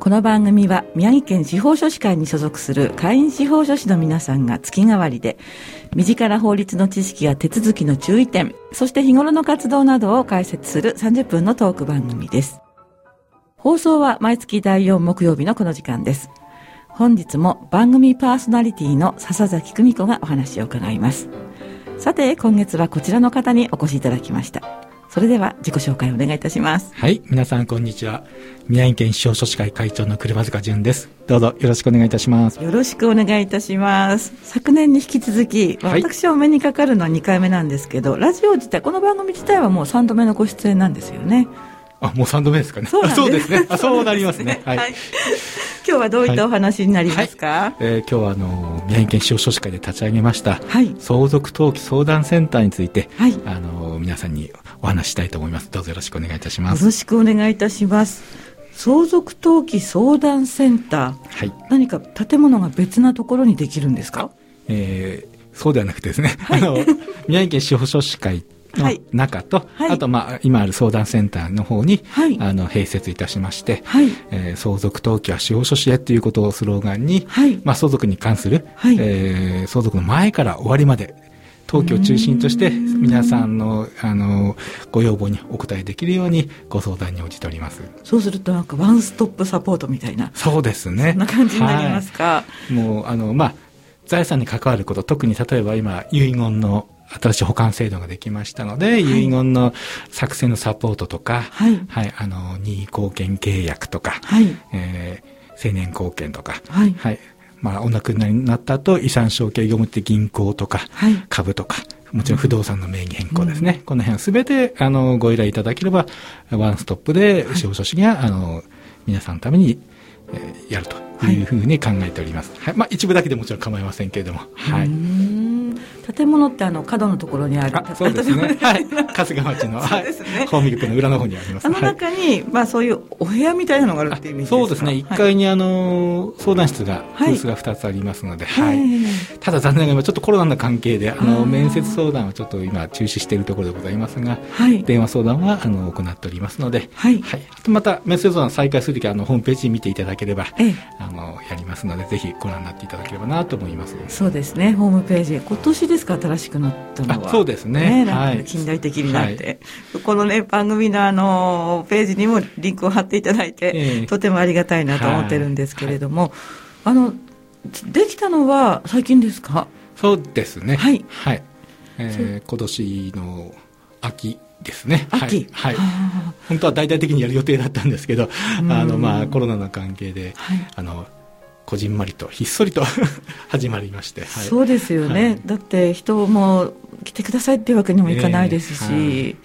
この番組は宮城県司法書士会に所属する会員司法書士の皆さんが月替わりで、身近な法律の知識や手続きの注意点、そして日頃の活動などを解説する30分のトーク番組です。放送は毎月第4木曜日のこの時間です。本日も番組パーソナリティの笹崎久美子がお話を伺います。さて、今月はこちらの方にお越しいただきました。それでは自己紹介をお願いいたします。はい、皆さんこんにちは。宮城県司法書士会会長の車塚淳です。どうぞよろしくお願いいたします。よろしくお願いいたします。昨年に引き続き、私はお目にかかるのは2回目なんですけど、ラジオ自体、この番組自体はもう3度目のご出演なんですよね。あ、もう3度目ですかね。そうそうですね。あ、そうなりますね。はい。今日はどういったお話になりますか？えー今日はあの宮城県司法書士会で立ち上げました、はい相続登記相談センターについて、はいあの皆さんにお話ししたいと思います。どうぞよろしくお願いいたしまよす。ろしくお願いいたします。相続登記相談センター。はい。何か建物が別なところにできるんですか？えーそうではなくてですね、あの、宮城県司法書士会のはい。中と、はい。あと、まあ、今ある相談センターの方に、はい。あの、併設いたしまして、はい。えー相続登記は司法書士へということをスローガンに、はい。まあ、相続に関する、はい。えー相続の前から終わりまで、登記を中心として、皆さんの、あの、ご要望にお答えできるように、ご相談に応じております。そうするとなんかワンストップサポートみたいな、そうですね。そんな感じになりますか？はい。もう、あの、まあ、財産に関わること、特に例えば今、遺言の新しい保管制度ができましたので、遺言の作成のサポートとか、はいあの、任意貢献契約とか、はい。えー青年貢献とか、はいまあ、お亡くなりになった後、遺産承継業務って銀行とか、はい株とか、もちろん不動産の名義変更ですね。この辺すべて、あの、ご依頼いただければ、ワンストップで、司法書士が、あの、皆さんのために、えーやるというふうに考えております。はい。まあ、一部だけでもちろん構いませんけれども。はい。ん建物ってあの角のところにある。あ、そうですね。はい。春日町の、はい。ですね法務局の裏の方にあります。あのはい中に、まあそういうお部屋みたいなのがあるっていう意味ですか？そうですね。1はい階にあの、相談室が、ブはいースが2つありますので、ははいい。ただ残念ながら今ちょっとコロナの関係で、あの、面接相談はちょっと今中止しているところでございますが、はい電話相談は、あの、行っておりますので、はいあとまた、面接相談再開するときは、あの、ホームページ見ていただければ、ええあの、やりますので、ぜひご覧になっていただければなと思います。そうですね、ホームページ。今年ですか、新しくなったのは。あそうですねなんかはい近代的になって。このね、番組のあの、ページにもリンクを貼っていただいて、ええとてもありがたいなと思ってるんですけれども、あの、できたのは最近ですか？そうですね。はいはい。えー今年の秋ですね。秋。はい。はいは本当は大々的にやる予定だったんですけど、あうんの、まあ、コロナの関係で、はいあの、こじんまりと、ひっそりと 始まりまして、はい。そうですよね、はい。だって人も来てくださいっていうわけにもいかないですし、ええはい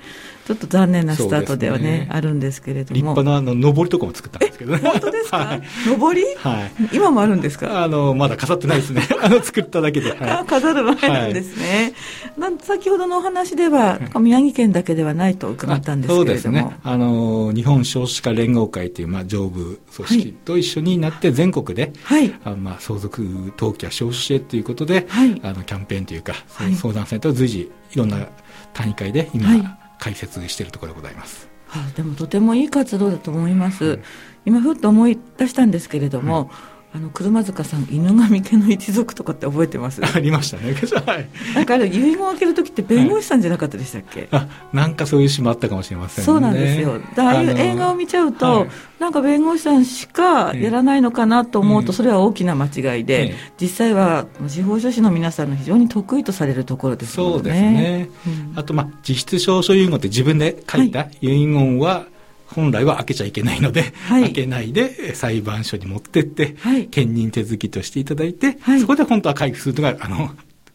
ちょっと残念なスタートではねねあるんですけれど立も派な、あの、上りとかも作ったんですけどね。本当ですか、はい。上り？はい。今もあるんですか？あの、まだ飾ってないですね。あの、作っただけで。あは飾る前なんですね、なん先ほどのお話では、宮城県だけではないとい。伺ったんですそうけれども、ですね。あの、日本少子化連合会という、まあ、上部組織と一緒になって、全国で、はいあまあ、相続登記や少子支援ということで、はいあのキャンペーンというか、はい相談センターを随時いろんな単位会で今、はい開設しているところでございます。はあでもとてもいい活動だと思います、今ふっと思い出したんですけれども、あの車塚さん犬神家の一族とかって覚えてます？ありましたね。はい。なんかあれ遺言を開けるときって弁護士さんじゃなかったでしたっけ、あ、なんかそういう詩もあったかもしれませんね。そうなんですよ。ああいう映画を見ちゃうと、はいなんか弁護士さんしかやらないのかなと思うと、ええそれは大きな間違いで、ええ実際は司法書士の皆さんの非常に得意とされるところですね。そうですね。うんあと、まあ、実質証書遺言って自分で書いた遺言は、本来は開けちゃいけないので、はい開けないで裁判所に持ってって、はい兼任手続きとしていただいて、はいそこで本当は回復するのが、あの、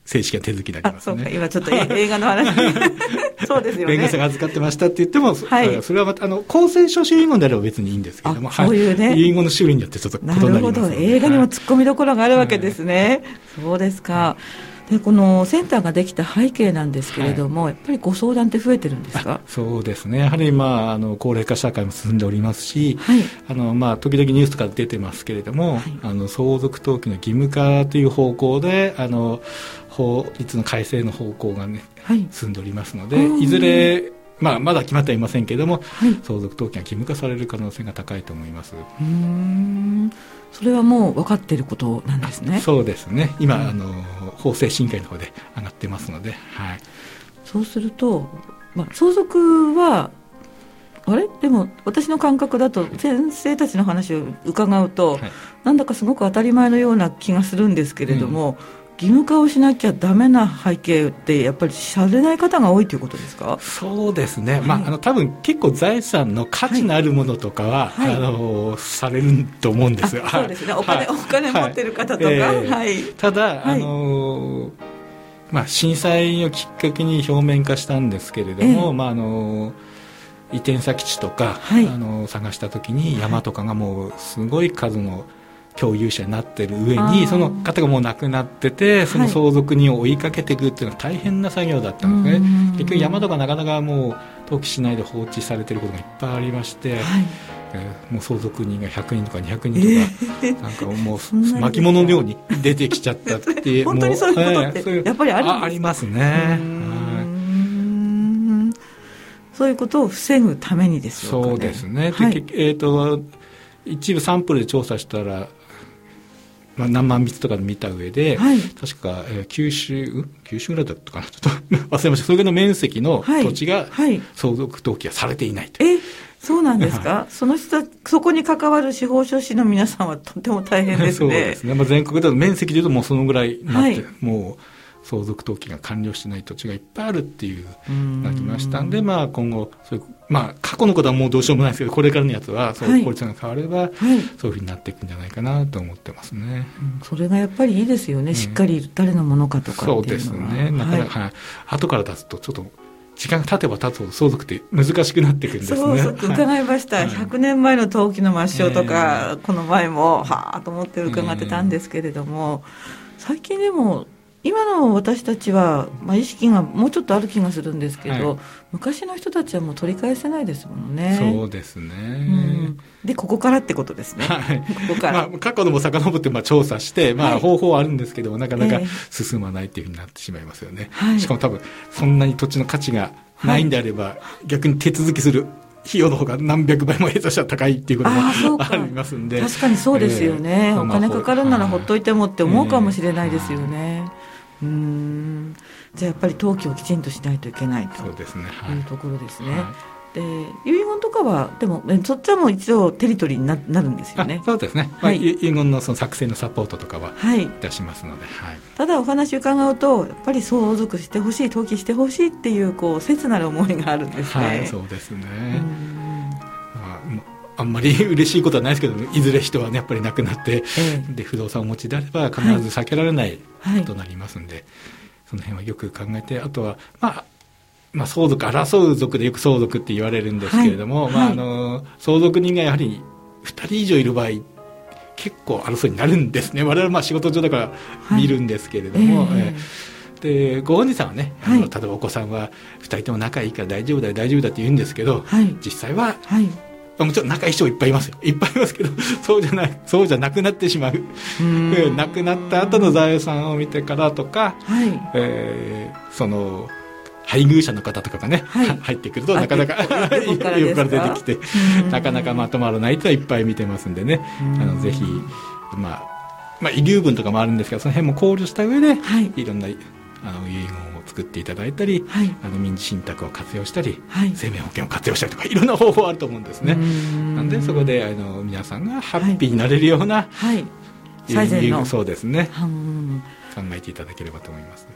正式な手続きになりあ、ますね。そうか、今ちょっとえ映画の話。そうですよね。弁護士が預かってましたって言っても、はいそれはまた、あの、公正書士遺言であれば別にいいんですけれども、あそういうね遺言の種類によってちょっと異ななるほど。りますので映画にもはい突っ込みどころがあるわけですね。そうですか。でこのセンターができた背景なんですけれども、はい、やっぱりご相談って増えてるんですか？そうですね、やはり、まあ、あの高齢化社会も進んでおりますし、はい、あのまあ、時々ニュースとか出てますけれども、はい、あの相続登記の義務化という方向で、あの法律の改正の方向がね、進んでおりますので、いずれ、まあ、まだ決まってはいませんけれども、相続登記が義務化される可能性が高いと思います。うんそれはもう分かっていることなんですね。そうですね。今、うん、あの法制審議会の方で上がってますので、はい。そうすると、まあ相続はあれ？でも私の感覚だと先生たちの話を伺うと、はい、なんだかすごく当たり前のような気がするんですけれども、うん義務化をしなきゃだめな背景ってやっぱりされない方が多いということですか？そうですね、はい、まあ、あの多分結構財産の価値のあるものとかは、はい、あのされると思うんですよ。そうですね。お金,、お金持ってる方とか、はい、ただ、あのまあ、震災をきっかけに表面化したんですけれども、まああの移転先地とか、あの探した時に山とかがもうすごい数の、共有者になってる上にその方がもう亡くなっててその相続人を追いかけていくっていうのは大変な作業だったんですね、結局山とかなかなかもう登記しないで放置されてることがいっぱいありまして、はい、えー、もう相続人が100人とか200人とか、えー、なんかもう巻物のように出てきちゃったっていう 本当にそういうことって、やっぱりあるありますね。そういうことを防ぐためにですよね。そうですね。はい、えっ、ー、と一部サンプルで調査したらまあ、何万筆とかで見た上で、はい、確か、えー、九州、九州ぐらいだったかな、ちょっと忘れました。それの面積の土地が相続登記はされていないと。はいはい、えそうなんですか、その人そこに関わる司法書士の皆さんはとても大変ですね。そうですね。まあ、全国での面積でいうともうそのぐらいになって、もう、相続登記が完了してない土地がいっぱいあるっていうなきました。んで、まあ、今後そういう、まあ、過去のことはもうどうしようもないですけどこれからのやつはそういう法律が変われば、はい、そういうふうになっていくんじゃないかなと思ってますね、うん、それがやっぱりいいですよね、しっかり誰のものかとかそうですね。なかなか、はい、後から出すとちょっと時間が経てば経つほど相続って難しくなっていくんですね。伺いました、はい、100年前の登記の抹消とか、えー、この前もはあと思って伺ってたんですけれども、えー、最近でも今の私たちは、まあ、意識がもうちょっとある気がするんですけど、はい、昔の人たちはもう取り返せないですもんね。そうですね。うん、で、ここからってことですね。はい、ここから。まあ、過去のも遡ってまあ調査して、まあ、方法はあるんですけど、なかなか進まないっていうふうになってしまいますよね。はい、しかも多分、そんなに土地の価値がないんであれば、逆に手続きする費用の方が何百倍も下手したら高いっていうこともありますんで。確かにそうですよね、えー、お金かかるならほっといてもって思うかもしれないですよね。えーうん。じゃあやっぱり登記をきちんとしないといけないとそうですね、はい、いうところですね。はい。で遺言とかはでもそっちはもう一応テリトリーにななるんですよね。そうですね、はい、遺言のその作成のサポートとかはい。たしますので、はい、ただお話伺うとやっぱり相続してほしい登記してほしいっていうこう切なる思いがあるんですね、はい、そうですねあんまり嬉しいことはないですけどいずれ人はねやっぱり亡くなって、ええ、で不動産をお持ちであれば必ず避けられないことになりますんで、はい、その辺はよく考えてあとはまあまあ、相続争う族でよく相続って言われるんですけれども、はい、まあ、あの相続人がやはり2人以上いる場合結構争いになるんですね。我々はまあ仕事上だから見るんですけれども、はい、えー、でご本人さんはね、はい、例えばお子さんは2人とも仲いいから大丈夫だよ大丈夫だって言うんですけど、実際は、もちろん仲いい人いっぱいいますよ。いっぱいいますけど、そうじゃない、そうじゃなくなってしまう。う 亡くなった後の財産を見てからとか、はい、えー、その、配偶者の方とかがね、はい、入ってくるとなかなか横 から出てきてなかなかまとまらないとはいっぱい見てますんでね。あのぜひ、まあ、まあ遺留分とかもあるんですけどその辺も考慮した上で、はい、いろんなあの遺言を作っていただいたり、はい、あの民事信託を活用したり、はい、生命保険を活用したりとかいろんな方法あると思うんですね。なんでそこであの皆さんがハッピーになれるような、はい、はい、そうですね。考えていただければと思います。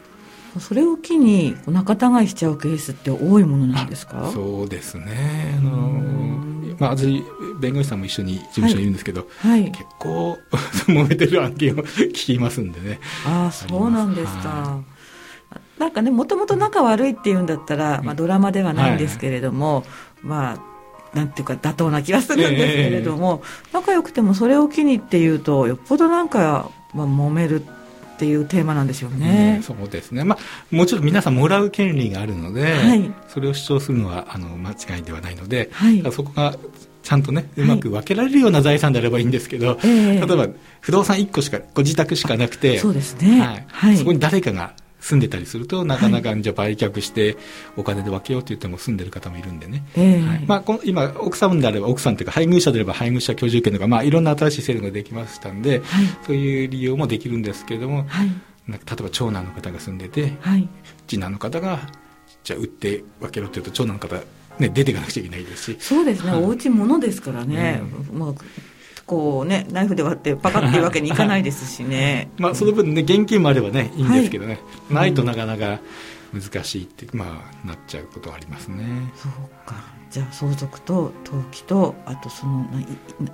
それを機に仲違いしちゃうケースって多いものなんですか？そうですね。あのまあ、私弁護士さんも一緒に事務所にいるんですけど、はい。はい、結構 揉めてる案件を聞きますんでね。ああそうなんですか、はいなんかねもともと仲悪いっていうんだったら、まあ、ドラマではないんですけれども、はい、まあなんていうか妥当な気がするんですけれども、えー、仲良くてもそれを機にっていうとよっぽどなんか、まあ、揉めるっていうテーマなんでしょうね。うん、そうですね。まあ、もちろん皆さんもらう権利があるので、はい、それを主張するのは、あの、間違いではないので、はい、そこが、ちゃんとね、うまく分けられるような財産であればいいんですけど、はい、例えば、不動産1個しか、ご自宅しかなくて、そうですね。はい。はい、そこに誰かが住んでたりすると、なかなかじゃ売却してお金で分けようと言っても住んでる方もいるんでね。はい。まあ、この今、奥さんであれば、奥さんというか配偶者であれば配偶者居住権とか、まあ、いろんな新しい制度ができましたんで、はい、そういう利用もできるんですけれども、はい、例えば長男の方が住んでて、はい、次男の方が、じゃあ売って分けろというと、長男の方、ね、出ていかなくちゃいけないですし。そうですね、はい、お家物ですからね。うん、まあこうねナイフで割ってパカっていうわけにいかないですしね。まあその分ね現金もあればねい。いんですけどね、はい、ないとなかなか難しいって、まあなっちゃうことはありますね。そうか。じゃあ相続と登記とあとその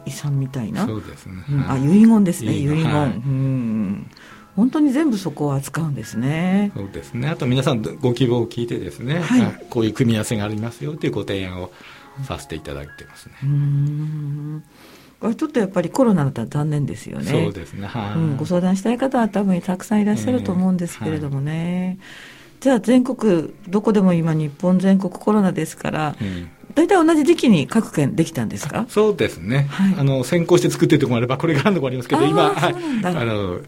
遺産みたいな。そうですね、うん、あ遺言ですね遺言、はい、うん。本当に全部そこを扱うんですね。そうですね。あと皆さんご希望を聞いてですね、はい、こういう組み合わせがありますよというご提案をさせていただいてますね。うんちょっとやっぱりコロナだったら残念ですよね。そうですね。はい、うん、ご相談したい方は多分たくさんいらっしゃると思うんですけれどもね。はい、じゃあ全国、どこでも今日本全国コロナですから、大体同じ時期に各県できたんですか？そうですね。はい、あの、先行して作ってるところもあれば、これからのところありますけど、今、はい、あの、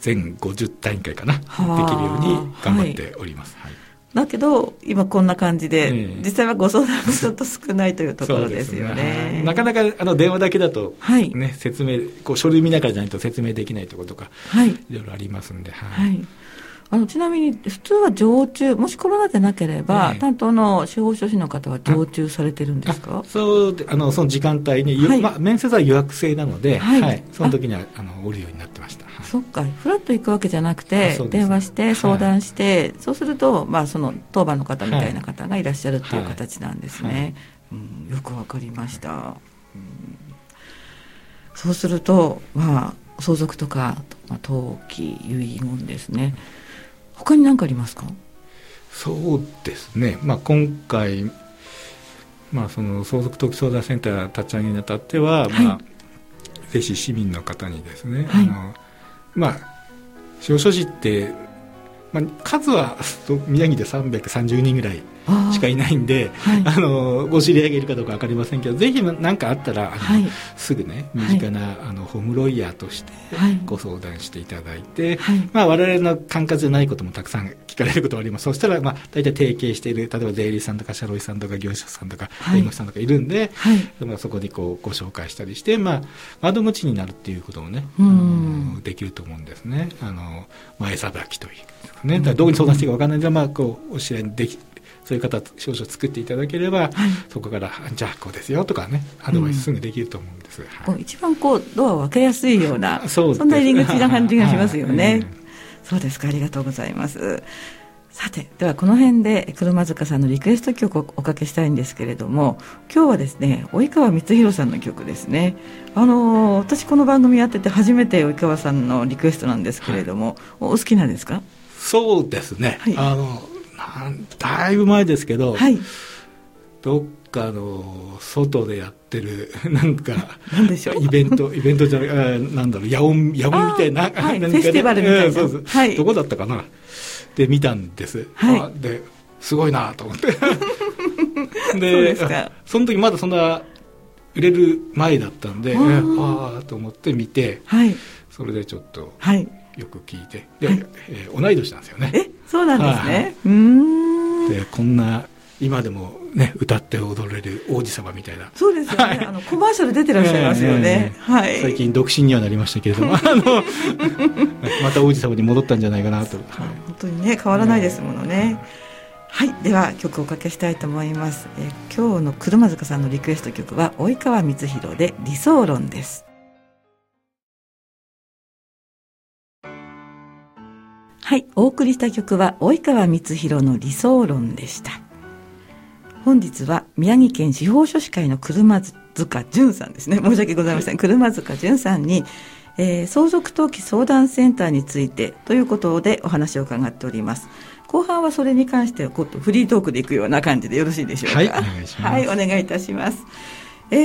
全50大会かな、できるように頑張っております。はいだけど、今こんな感じで、実際はご相談がちょっと少ないというところですよね。ね。なかなかあの電話だけだと、はい、ね、説明、こう書類見ながらじゃないと説明できないところとか、はい、いろいろありますんで、はい。はい。あのちなみに普通は常駐、もしコロナでなければ、え担当の司法書士の方は常駐されてるんですか？そうあのその時間帯に、はい、まあ、面接は予約制なので、はい、はい、その時にはあのおるようになってました。そっか、フラッと行くわけじゃなくて、電話して相談して、はい、そうすると、まあ、その当番の方みたいな方がいらっしゃるっていう形なんですね。うん、よくわかりました。うん、そうすると、まあ、相続とか、まあ、登記、遺言ですね。他に何かありますか？そうですね、まあ、今回、まあ、その相続登記相談センター立ち上げにあたっては、はい、まあ、ぜひ市民の方にですね、はい、あのまあ、司法書士って、まあ、数は 宮城で330人ぐらいしかいないんで、はい、あのご知り合いがいるかどうか分かりませんけどぜひ何かあったら、はい、すぐね身近な、はい、あのホームロイヤーとしてご相談していただいて、はい。まあ、我々の管轄じゃないこともたくさん聞かれることがあります。そしたら、まあ、大体提携している例えば税理士さんとか社労士さんとか業者さんとか弁護士さんとかいるんで、はい。まあ、そこにこうご紹介したりして、まあ、窓口になるっていうこともね、あのできると思うんですね。あの前さばきというね、どこに相談していいか分からないんで、まあ、こうお知らせできそういう方少々作っていただければ、はい、そこからじゃあこうですよとかねアドバイスすぐできると思うんです、うんはい、一番こうドアを開けやすいようなそんな入り口な感じがしますよね、そうですかありがとうございます。さてではこの辺で車塚さんのリクエスト曲をおかけしたいんですけれども今日はですね及川光弘さんの曲ですね。あの私この番組やってて初めて及川さんのリクエストなんですけれども、はい、お好きなんですか？そうですね、はい、あのだいぶ前ですけど、はい、どっかの外でやってる なんかイベントイベントじゃないなんだろう野音野音みたいなはい、フェスティバルみたいな、うん、そうそう、はい、どこだったかな。で見たんです、はい、ですごいなと思って。でその時まだそんな売れる前だったんでああと思って見て、はい、それでちょっと、はいよく聞いて。で、はい、えー、同い年なんですよね。えそうなんですね、うん。でこんな今でもね歌って踊れる王子様みたいな。そうですよね、はい、あのコマーシャル出てらっしゃいますよね、えー、はい、最近独身にはなりましたけれども。あのまた王子様に戻ったんじゃないかなと、はい、本当にね変わらないですものね、はい、では曲をおかけしたいと思います。え今日の車塚さんのリクエスト曲は及川光弘で理想論です。はい、お送りした曲は及川光弘の理想論でした。本日は宮城県司法書士会の車塚淳さんですね。申し訳ございません。車塚淳さんに、えー、相続登記相談センターについてということでお話を伺っております。後半はそれに関してはフリートークでいくような感じでよろしいでしょうか？はい、お願いします。はい、お願いいたします。え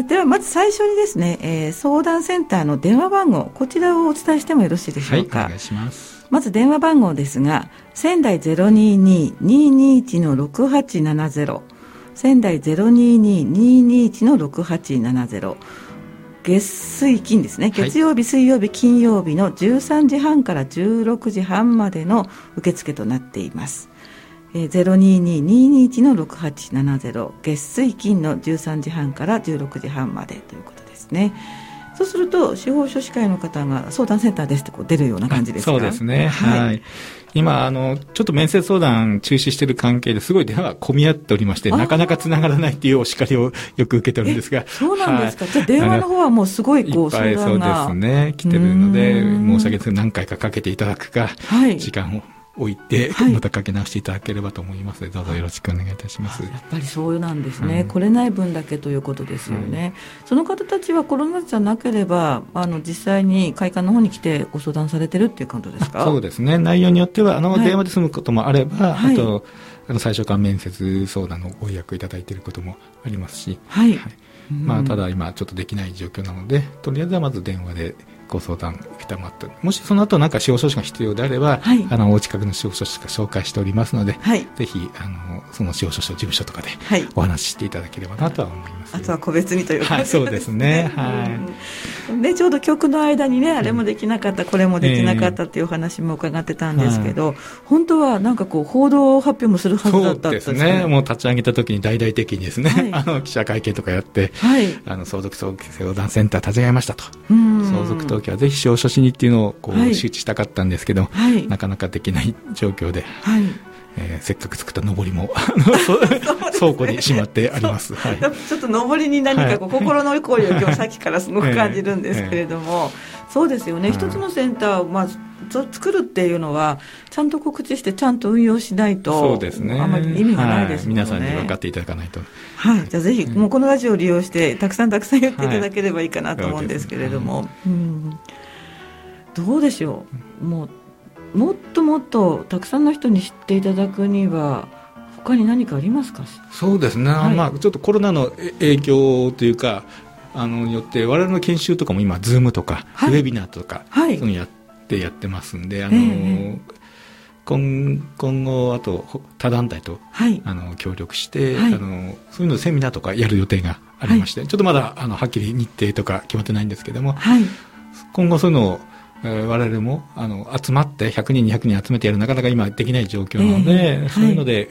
ー、ではまず最初にですね、えー、相談センターの電話番号こちらをお伝えしてもよろしいでしょうか、はい、お願いしますまず電話番号ですが仙台022-221の6870仙台022-221の6870月水金ですね月曜日、水曜日、金曜日の13時半から16時半までの受付となっています。えー、022221の6870月水金の13時半から16時半までということですね。そうすると司法書士会の方が相談センターですってこう出るような感じですかそうですね。はい、はい。今、あの、ちょっと面接相談中止している関係ですごい電話が混み合っておりまして、なかなかつながらないっていうお叱りをよく受けてるんですが。そうなんですか。はい、じゃあ電話の方はもうすごいこう、いっぱいそうですね、来てるので、申し訳ないです何回かかけていただくか、はい、時間を置いて、はい、またかけ直していただければと思いますどうぞよろしくお願いいたします。やっぱりそうなんですね、うん、来れない分だけということですよね。うん、その方たちはコロナじゃなければ、あの実際に会館の方に来てご相談されてるっていうことですか？そうですね。内容によってはあの、電話で済むこともあれば、はい、あとあの最初から面接相談のご予約いただいていることもありますし、はい、はい、まあただ今ちょっとできない状況なので、とりあえずはまず電話で。ご相談承ってもしその後なんか司法書士が必要であれば、はい、あのお近くの司法書士が紹介しておりますので、はい、ぜひあのその司法書士の事務所とかでお話ししていただければなとは思います、あとは個別にというか、はい、そうですね。はい、ねちょうど曲の間にねあれもできなかった、これもできなかったっていう話も伺ってたんですけど、えー、本当はなんかこう報道発表もするはずだったんですね。もう立ち上げた時に大々的にですね、あの記者会見とかやって、あの相続相談センター立ち上げましたと。相続登記はぜひ司法書士にっていうのをこう周知したかったんですけど、はい、なかなかできない状況で、はい。えー、せっかく作った上りも 倉庫にしまってあります、はい、ちょっと上りに何かこう、心の声を今日さっきからすごく感じるんですけれども、えー、そうですよね、一つのセンターを、まあ、作るっていうのはちゃんと告知してちゃんと運用しないとそうですね。あまり意味がないですね、はい、皆さんに分かっていただかないと。はい。じゃあぜひ、もうこのラジオを利用してたくさんたくさん言っていただければいいかなと思うんですけれども、はい、うん。どうでしょう。もうもっともっとたくさんの人に知っていただくには他に何かありますか？そうですね、はい、まあ、ちょっとコロナの影響というかあのによって我々の研修とかも今 Zoom とか、はい、ウェビナーとか、はい、そういうのやってやってますんであの、えー、今今後あと他団体と、はい、あの協力して、あのそういうのセミナーとかやる予定がありまして、ちょっとまだあのはっきり日程とか決まってないんですけども、今後そういうのをえー、我々もあの集まって100人200人集めてやるなかなか今できない状況なので、えー、そういうので、はい、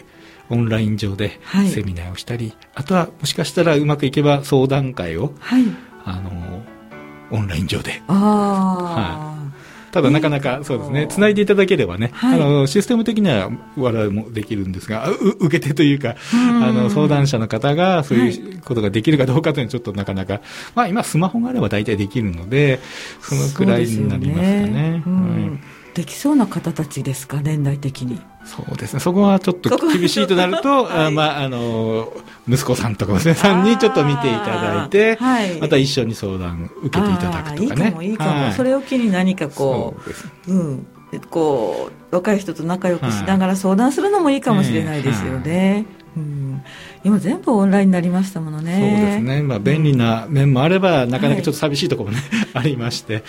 オンライン上でセミナーをしたり、はい、あとはもしかしたらうまくいけば相談会を、はい、あのオンライン上で。あはい。ただなかなかそうですね、つないでいただければね、はい、あのシステム的には我々もできるんですが、受け手というか、あの相談者の方がそういうことができるかどうかというのはちょっとなかなか、まあ今スマホがあれば大体できるので、そのくらいになりますかね。できそうな方たちですか、年代的に？そうですね、そこはちょっと厳しいとなると、はい、あまあ、あの、息子さんとか娘さんにちょっと見ていただいて、はい、また一緒に相談受けていただくとかね。いいかも、いいかも。はい、それを機に何かこう、ううん、こう、若い人と仲良くしながら相談するのもいいかもしれないですよね。うん、今全部オンラインになりましたものね。そうですね。まあ便利な面もあれば、なかなかちょっと寂しいところもね、ありまして、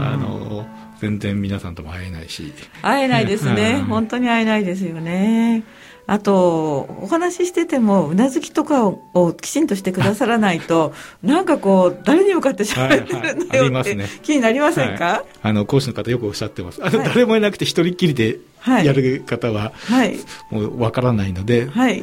あの、全然皆さんとも会えないし。会えないですね、本当に会えないですよね。あとお話ししててもうなずきとかをきちんとしてくださらないと なんかこう誰に向かって喋ってるんだよって、気になりませんか、はい、あの講師の方よくおっしゃってます。はい、誰もいなくて一人っきりでやる方は、はい、もうわからないので、はい、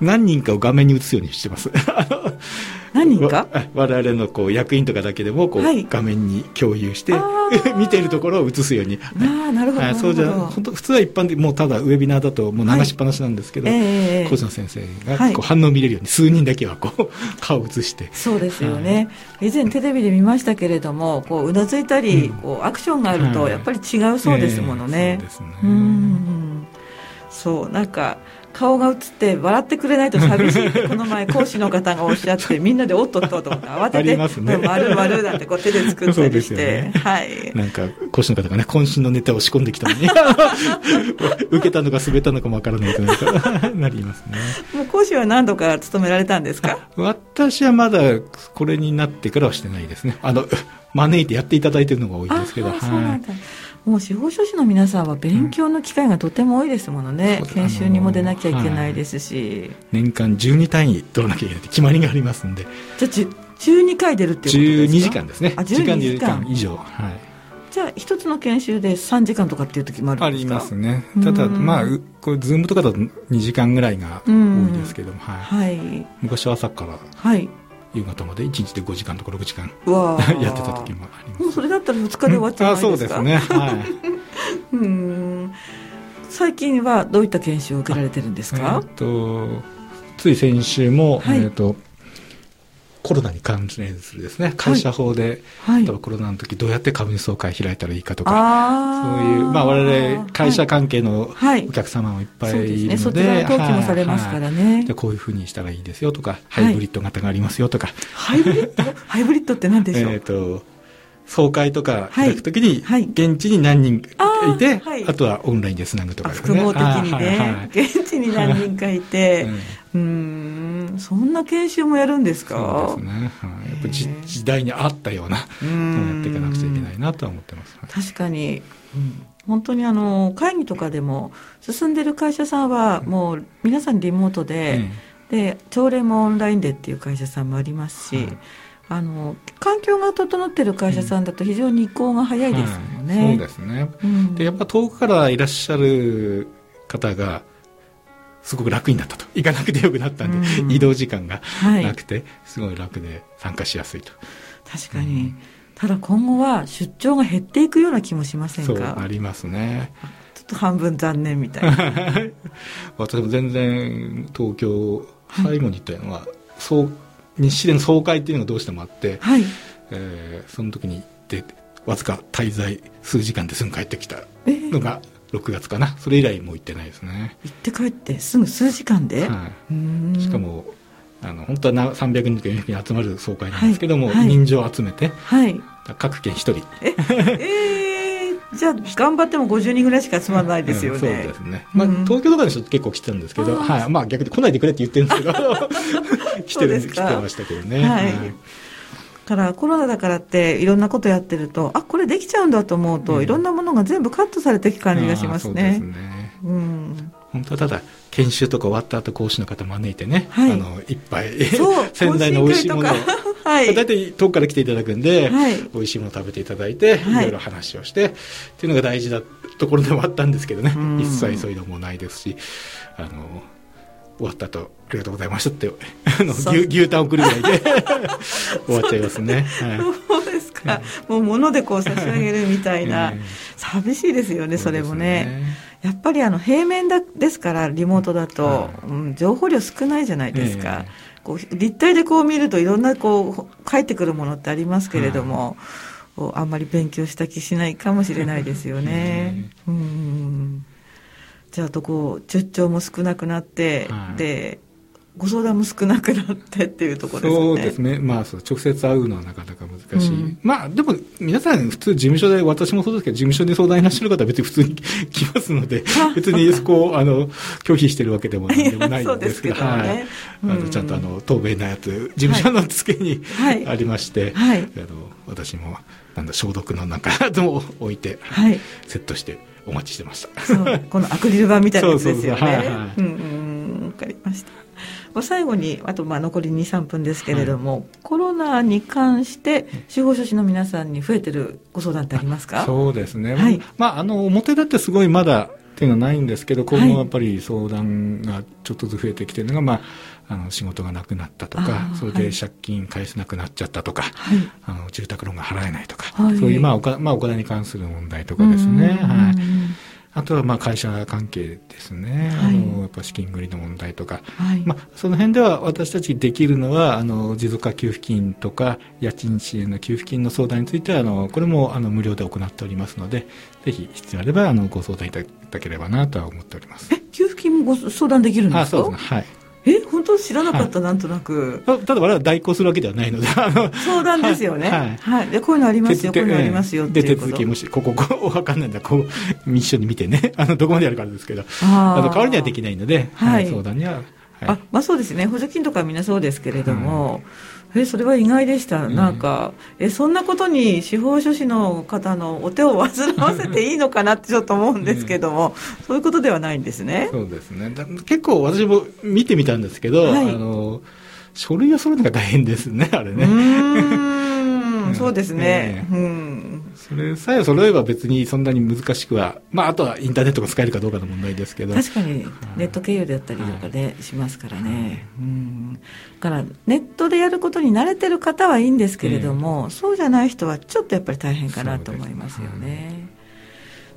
何人かを画面に映すようにしてます。何人か？我々のこう役員とかだけでもこう、はい、画面に共有して 見ているところを映すように。あなるほど、そうじゃ本当普通は一般でもうただウェビナーだともう流しっぱなしなんですけど、はい。えー、小野先生がこう反応を見れるように数人だけはこう顔を映して。そうですよね、はい、以前テレビで見ましたけれどもこううなずいたり、うん、こうアクションがあるとやっぱり違うそうですものね、えー、そうですね。そうなんか顔が映って笑ってくれないと寂しいってこの前講師の方がおっしゃってみんなでおっとっとと思って慌てて「ね、丸丸なんてこう手で作ったりして、ね、はい。なんか講師の方がね渾身のネタを仕込んできたのに。受けたのか滑ったのかもわからないと なりますね。もう講師は何度か務められたんですか？私はまだこれになってからはしてないですねあの招いてやっていただいてるのが多いですけど、はい、もう司法書士の皆さんは勉強の機会がとても多いですものね、うん、研修にも出なきゃいけないですし、はい、年間12単位取らなきゃいけないって決まりがありますんで。じゃあ12回出るっていうことですか？12時間ですね。あ12時間。時間以上。はい。じゃあ一つの研修で3時間とかっていう時もあるんですか？ありますね。ただまあこれズームとかだと2時間ぐらいが多いですけども、はい、はい、昔は朝から。はい夕方まで1日で5時間とか6時間 やってた時もあります。もうそれだったら2日で終わっちゃうんですか、うん、あそうですね。はい。うん。最近はどういった研修を受けられてるんですか、えー、とつい先週も、はい、えーとコロナに関連するですね、会社法で、はい、例えばコロナの時どうやって株主総会開いたらいいかとか、そういう、まあ我々会社関係のお客様もいっぱいい。るので、はい、登記もされますからね。でこういうふうにしたらいいですよとか、ハイブリッド型がありますよとか。ハイブリッド？ハイブリッドって何でしょう？えっと、総会とか開くときに、現地に何人いて、あとはオンラインでつなぐとかですね。複合的にね、現地に何人かいて、うん、そんな研修もやるんですか？そうですね。やっぱ時代に合ったようなのをやっていかなくちゃいけないなとは思ってます。確かに、本当にあの会議とかでも進んでる会社さんはもう皆さんリモートで、で朝礼もオンラインでっていう会社さんもありますし、あの環境が整っている会社さんだと非常に移行が早いですよね、はい、そうですね、うん、でやっぱ遠くからいらっしゃる方がすごく楽になったと。行かなくてよくなったんで、うん、移動時間がなくて、はい、すごい楽で参加しやすいと。確かに、うん、ただ今後は出張が減っていくような気もしませんか？そうありますね。ちょっと半分残念みたいな。私も全然東京最後に行ったのは、はい、そう日誌での総会っていうのがどうしてもあって、はい。えー、その時に行ってわずか滞在数時間ですぐ帰ってきたのが6月かな、それ以来もう行ってないですね。行って帰ってすぐ数時間で、はい、しかもあの本当は300人とか400人集まる総会なんですけども、はい、人情を集めて、はい、各県1人。ええー、じゃあ頑張っても50人ぐらいしか集まらないですよね、うん、そうですね、まあ、東京とかで結構来てたんですけど、はい。まあ、逆に来ないでくれって言ってるんですけど 来てる来てましたけどね。はい、からコロナだからっていろんなことやってるとあこれできちゃうんだと思うと、うん、いろんなものが全部カットされていく感じがしますね。そうですね、うん、本当はただ研修とか終わった後講師の方招いてね、はい、あのいっぱい仙台 の美味しいものを はい、大体遠くから来ていただくんで、はい、美味しいものを食べていただいて、はい、いろいろ話をしてっていうのが大事なところではあったんですけどね。一切そういうのもないですしあの終わった後ありがとうございましたって あの牛牛タン送るぐらいで 終わっちゃいますね、はい、そうですか、もう物でこう差し上げるみたいな、寂しいですよねそれもね。やっぱりあの平面だですからリモートだと、うん、情報量少ないじゃないですか、こう立体でこう見るといろんなこう返ってくるものってありますけれども、あんまり勉強した気しないかもしれないですよね。うんじゃあとこう出張も少なくなって、はい、でご相談も少なくなってっていうところですね。そうですね。まあ、直接会うのはなかなか難しい。うん、まあ、でも、皆さん普通事務所で、私もそうですけど、事務所に相談いらっしゃる方は別に普通に 来ますので、別にそこを、あの、拒否してるわけでもでもないんですけど、ね、はい。あの、ちゃんとあの、透明なやつ、事務所の付けに、はい、ありまして、はい、あの、私も、なんだ、消毒のなんかを置いて、はい、セットしてお待ちしてました。そう、このアクリル板みたいなやつですよね。そうそうそうはい、はい。うんうん、わかりました。最後にあとまあ残り23分ですけれども、はい、コロナに関して司法書士の皆さんに増えてるご相談ってありますか？そうですね、はい、まあ、あの表立ってすごいまだっていうのはないんですけど今後やっぱり相談がちょっとずつ増えてきてるのが、まあ、あの仕事がなくなったとかそれで借金返せなくなっちゃったとか、はい、あの住宅ローンが払えないとか、はい、そういうまあおか、まあ、お金に関する問題とかですね。はい。あとはまあ会社関係ですね、はい、あのやっぱ資金繰りの問題とか、はい、まあ、その辺では私たちできるのはあの持続化給付金とか家賃支援の給付金の相談についてはあのこれもあの無料で行っておりますのでぜひ必要あればあのご相談いただければなとは思っております。給付金もご相談できるんですか？あそうですね。はい。え本当知らなかった、なんとなく。たただ我々は代行するわけではないので相談ですよね。はい。はい、でこういうのありますよこういうのありますよってで手続きもしここここわかんないんだ。こう一緒に見てね。あのどこまでやるかですけど。あの代わりにはできないので、はい。相談には、はい。あまあそうですね。補助金とかみんなそうですけれども、えそれは意外でした、うんなん。かえそんなことに司法書士の方のお手を煩わせていいのかなってちょっと思うんですけども、そういうことではないんですね。そうですね。だ結構私も見てみたんですけど、はいあの書類を揃えるのが大変ですねあれうねー ん。そうですね、え。うんそれさえ揃えば別にそんなに難しくはまああとはインターネットが使えるかどうかの問題ですけど。確かにネット経由だったりとかでしますからね、うん、だからネットでやることに慣れてる方はいいんですけれども、そうじゃない人はちょっとやっぱり大変かなと思いますよね。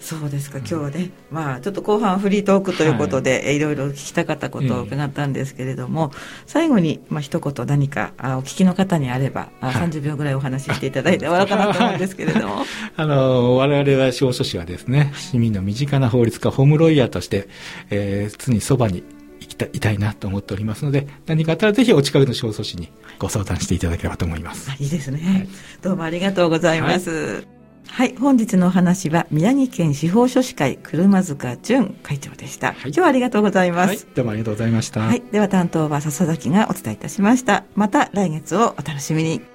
そうですか。今日はね、まあ、ちょっと後半フリートークということで、えいろいろ聞きたかったことを伺ったんですけれども、最後に、まあ一言何かあお聞きの方にあれば、あはい。30秒ぐらいお話ししていただいて終わろうかなと思うんですけれども。あの、我々は司法書士はですね、市民の身近な法律家、ホームロイヤーとして、えー常にそばに行きたいいたいなと思っておりますので、何かあったらぜひお近くの司法書士にご相談していただければと思います。あいいですね、どうもありがとうございます。はい、本日のお話は宮城県司法書士会車塚淳会長でした、い今日はありがとうございます。はい、どうもありがとうございました。はい、では担当は笹崎がお伝えいたしました。また来月をお楽しみに。